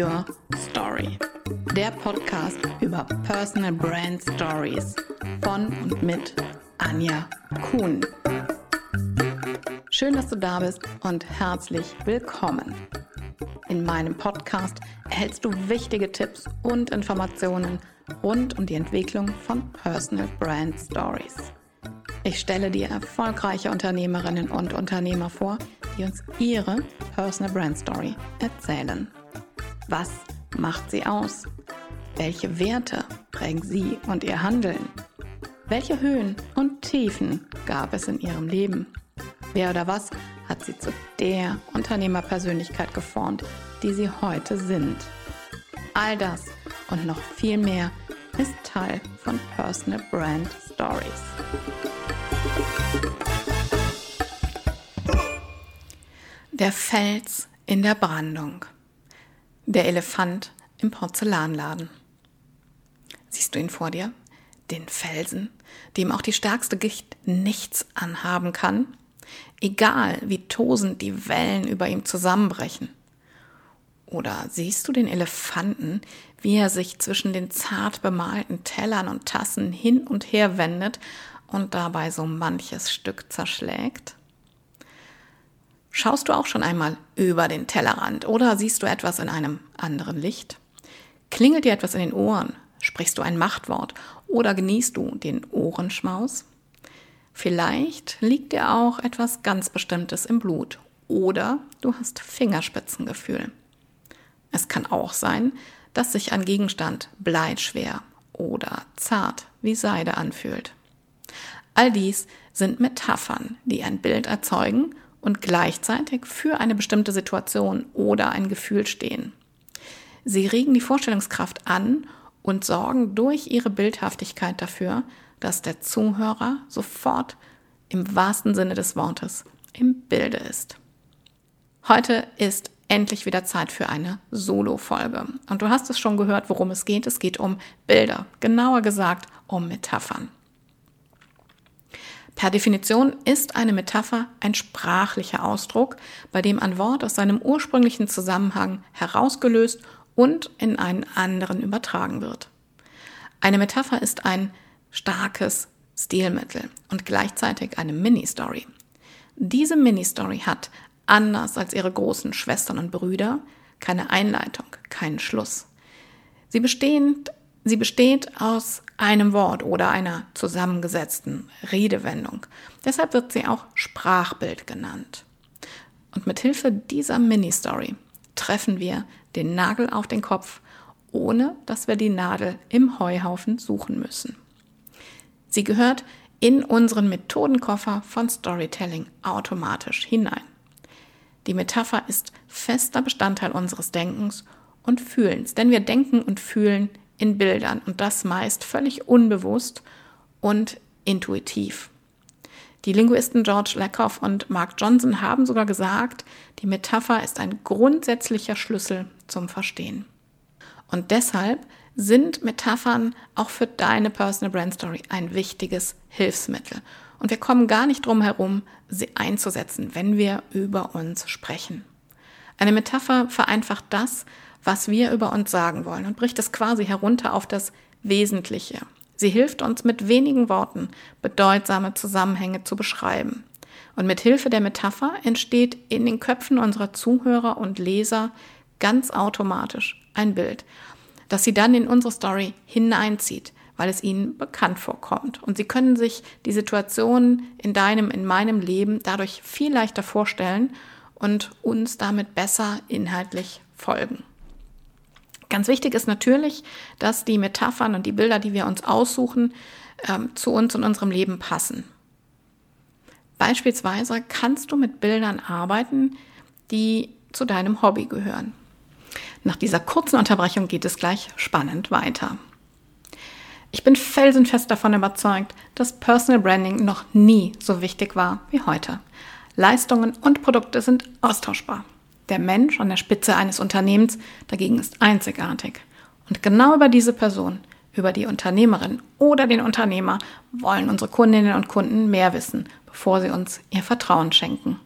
Your Story. Der Podcast über Personal Brand Stories von und mit Anja Kuhn. Schön, dass du da bist und herzlich willkommen. In meinem Podcast erhältst du wichtige Tipps und Informationen rund um die Entwicklung von Personal Brand Stories. Ich stelle dir erfolgreiche Unternehmerinnen und Unternehmer vor, die uns ihre Personal Brand Story erzählen. Was macht sie aus? Welche Werte prägen sie und ihr Handeln? Welche Höhen und Tiefen gab es in ihrem Leben? Wer oder was hat sie zu der Unternehmerpersönlichkeit geformt, die sie heute sind? All das und noch viel mehr ist Teil von Personal Brand Stories. Der Fels in der Brandung. Der Elefant im Porzellanladen. Siehst du ihn vor dir? Den Felsen, dem auch die stärkste Gicht nichts anhaben kann? Egal, wie tosend die Wellen über ihm zusammenbrechen. Oder siehst du den Elefanten, wie er sich zwischen den zart bemalten Tellern und Tassen hin und her wendet und dabei so manches Stück zerschlägt? Schaust du auch schon einmal über den Tellerrand oder siehst du etwas in einem anderen Licht? Klingelt dir etwas in den Ohren? Sprichst du ein Machtwort oder genießt du den Ohrenschmaus? Vielleicht liegt dir auch etwas ganz Bestimmtes im Blut oder du hast Fingerspitzengefühl. Es kann auch sein, dass sich ein Gegenstand bleitschwer oder zart wie Seide anfühlt. All dies sind Metaphern, die ein Bild erzeugen und gleichzeitig für eine bestimmte Situation oder ein Gefühl stehen. Sie regen die Vorstellungskraft an und sorgen durch ihre Bildhaftigkeit dafür, dass der Zuhörer sofort im wahrsten Sinne des Wortes im Bilde ist. Heute ist endlich wieder Zeit für eine Solo-Folge. Und du hast es schon gehört, worum es geht. Es geht um Bilder, genauer gesagt um Metaphern. Per Definition ist eine Metapher ein sprachlicher Ausdruck, bei dem ein Wort aus seinem ursprünglichen Zusammenhang herausgelöst und in einen anderen übertragen wird. Eine Metapher ist ein starkes Stilmittel und gleichzeitig eine Mini-Story. Diese Mini-Story hat, anders als ihre großen Schwestern und Brüder, keine Einleitung, keinen Schluss. Sie bestehen Sie besteht aus einem Wort oder einer zusammengesetzten Redewendung. Deshalb wird sie auch Sprachbild genannt. Und mit Hilfe dieser Mini-Story treffen wir den Nagel auf den Kopf, ohne dass wir die Nadel im Heuhaufen suchen müssen. Sie gehört in unseren Methodenkoffer von Storytelling automatisch hinein. Die Metapher ist fester Bestandteil unseres Denkens und Fühlens, denn wir denken und fühlen in Bildern und das meist völlig unbewusst und intuitiv. Die Linguisten George Lakoff und Mark Johnson haben sogar gesagt, die Metapher ist ein grundsätzlicher Schlüssel zum Verstehen. Und deshalb sind Metaphern auch für deine Personal Brand Story ein wichtiges Hilfsmittel. Und wir kommen gar nicht drum herum, sie einzusetzen, wenn wir über uns sprechen. Eine Metapher vereinfacht das, was wir über uns sagen wollen und bricht es quasi herunter auf das Wesentliche. Sie hilft uns mit wenigen Worten bedeutsame Zusammenhänge zu beschreiben. Und mit Hilfe der Metapher entsteht in den Köpfen unserer Zuhörer und Leser ganz automatisch ein Bild, das sie dann in unsere Story hineinzieht, weil es ihnen bekannt vorkommt. Und sie können sich die Situation in deinem, in meinem Leben dadurch viel leichter vorstellen und uns damit besser inhaltlich folgen. Ganz wichtig ist natürlich, dass die Metaphern und die Bilder, die wir uns aussuchen, ähm, zu uns und unserem Leben passen. Beispielsweise kannst du mit Bildern arbeiten, die zu deinem Hobby gehören. Nach dieser kurzen Unterbrechung geht es gleich spannend weiter. Ich bin felsenfest davon überzeugt, dass Personal Branding noch nie so wichtig war wie heute. Leistungen und Produkte sind austauschbar. Der Mensch an der Spitze eines Unternehmens dagegen ist einzigartig. Und genau über diese Person, über die Unternehmerin oder den Unternehmer wollen unsere Kundinnen und Kunden mehr wissen, bevor sie uns ihr Vertrauen schenken.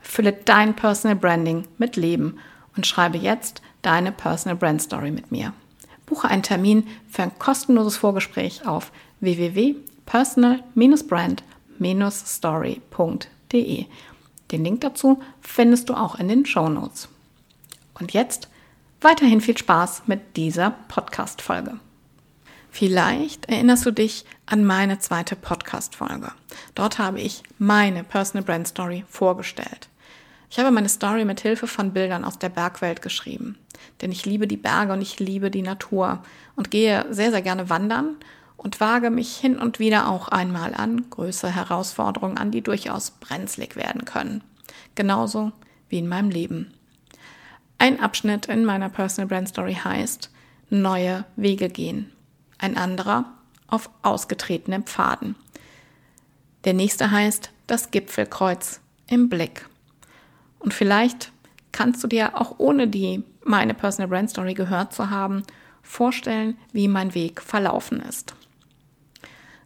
Fülle dein Personal Branding mit Leben und schreibe jetzt deine Personal Brand Story mit mir. Buche einen Termin für ein kostenloses Vorgespräch auf www.personal-brand-story.de. Den Link dazu findest du auch in den Show Notes. Und jetzt weiterhin viel Spaß mit dieser Podcast-Folge. Vielleicht erinnerst du dich an meine zweite Podcast-Folge. Dort habe ich meine Personal Brand Story vorgestellt. Ich habe meine Story mit Hilfe von Bildern aus der Bergwelt geschrieben, denn ich liebe die Berge und ich liebe die Natur und gehe sehr, sehr gerne wandern und wage mich hin und wieder auch einmal an größere Herausforderungen an, die durchaus brenzlig werden können. Genauso wie in meinem Leben. Ein Abschnitt in meiner Personal Brand Story heißt Neue Wege gehen. Ein anderer auf ausgetretenen Pfaden. Der nächste heißt das Gipfelkreuz im Blick. Und vielleicht kannst du dir auch ohne die meine Personal Brand Story gehört zu haben, vorstellen, wie mein Weg verlaufen ist.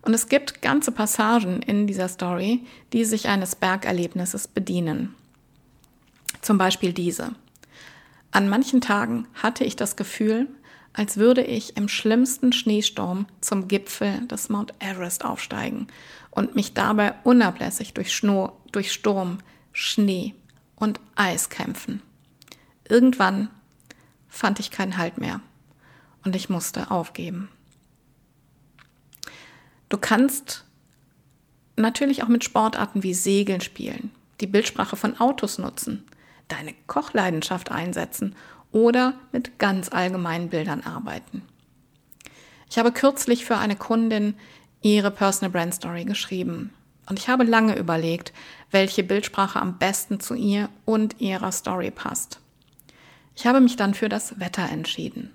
Und es gibt ganze Passagen in dieser Story, die sich eines Bergerlebnisses bedienen. Zum Beispiel diese. An manchen Tagen hatte ich das Gefühl, als würde ich im schlimmsten Schneesturm zum Gipfel des Mount Everest aufsteigen und mich dabei unablässig durch, Schnur, durch Sturm, Schnee und Eis kämpfen. Irgendwann fand ich keinen Halt mehr und ich musste aufgeben. Du kannst natürlich auch mit Sportarten wie Segeln spielen, die Bildsprache von Autos nutzen, deine Kochleidenschaft einsetzen oder mit ganz allgemeinen Bildern arbeiten. Ich habe kürzlich für eine Kundin ihre Personal Brand Story geschrieben und ich habe lange überlegt, welche Bildsprache am besten zu ihr und ihrer Story passt. Ich habe mich dann für das Wetter entschieden,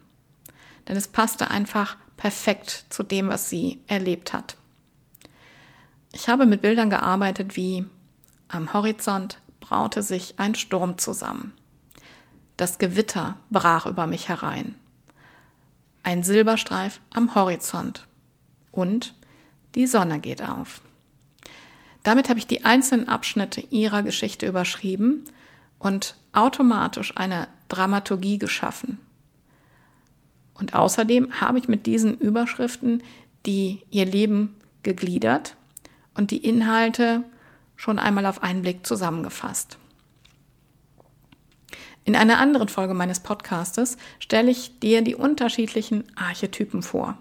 denn es passte einfach perfekt zu dem, was sie erlebt hat. Ich habe mit Bildern gearbeitet wie am Horizont braute sich ein Sturm zusammen. Das Gewitter brach über mich herein. Ein Silberstreif am Horizont. Und die Sonne geht auf. Damit habe ich die einzelnen Abschnitte ihrer Geschichte überschrieben und automatisch eine Dramaturgie geschaffen. Und außerdem habe ich mit diesen Überschriften die ihr Leben gegliedert und die Inhalte schon einmal auf einen Blick zusammengefasst. In einer anderen Folge meines Podcastes stelle ich dir die unterschiedlichen Archetypen vor.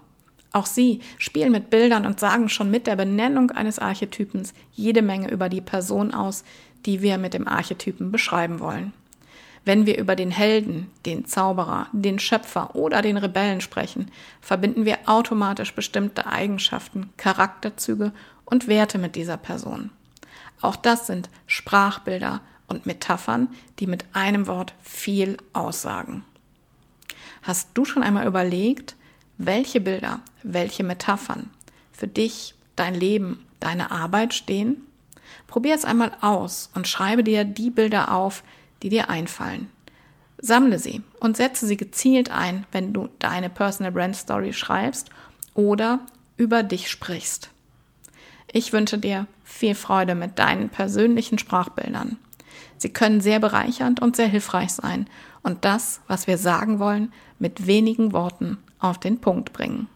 Auch sie spielen mit Bildern und sagen schon mit der Benennung eines Archetypens jede Menge über die Person aus, die wir mit dem Archetypen beschreiben wollen. Wenn wir über den Helden, den Zauberer, den Schöpfer oder den Rebellen sprechen, verbinden wir automatisch bestimmte Eigenschaften, Charakterzüge und Werte mit dieser Person. Auch das sind Sprachbilder und Metaphern, die mit einem Wort viel aussagen. Hast du schon einmal überlegt, welche Bilder, welche Metaphern für dich, dein Leben, deine Arbeit stehen? Probier es einmal aus und schreibe dir die Bilder auf, die dir einfallen. Sammle sie und setze sie gezielt ein, wenn du deine Personal Brand Story schreibst oder über dich sprichst. Ich wünsche dir viel Freude mit deinen persönlichen Sprachbildern. Sie können sehr bereichernd und sehr hilfreich sein und das, was wir sagen wollen, mit wenigen Worten auf den Punkt bringen.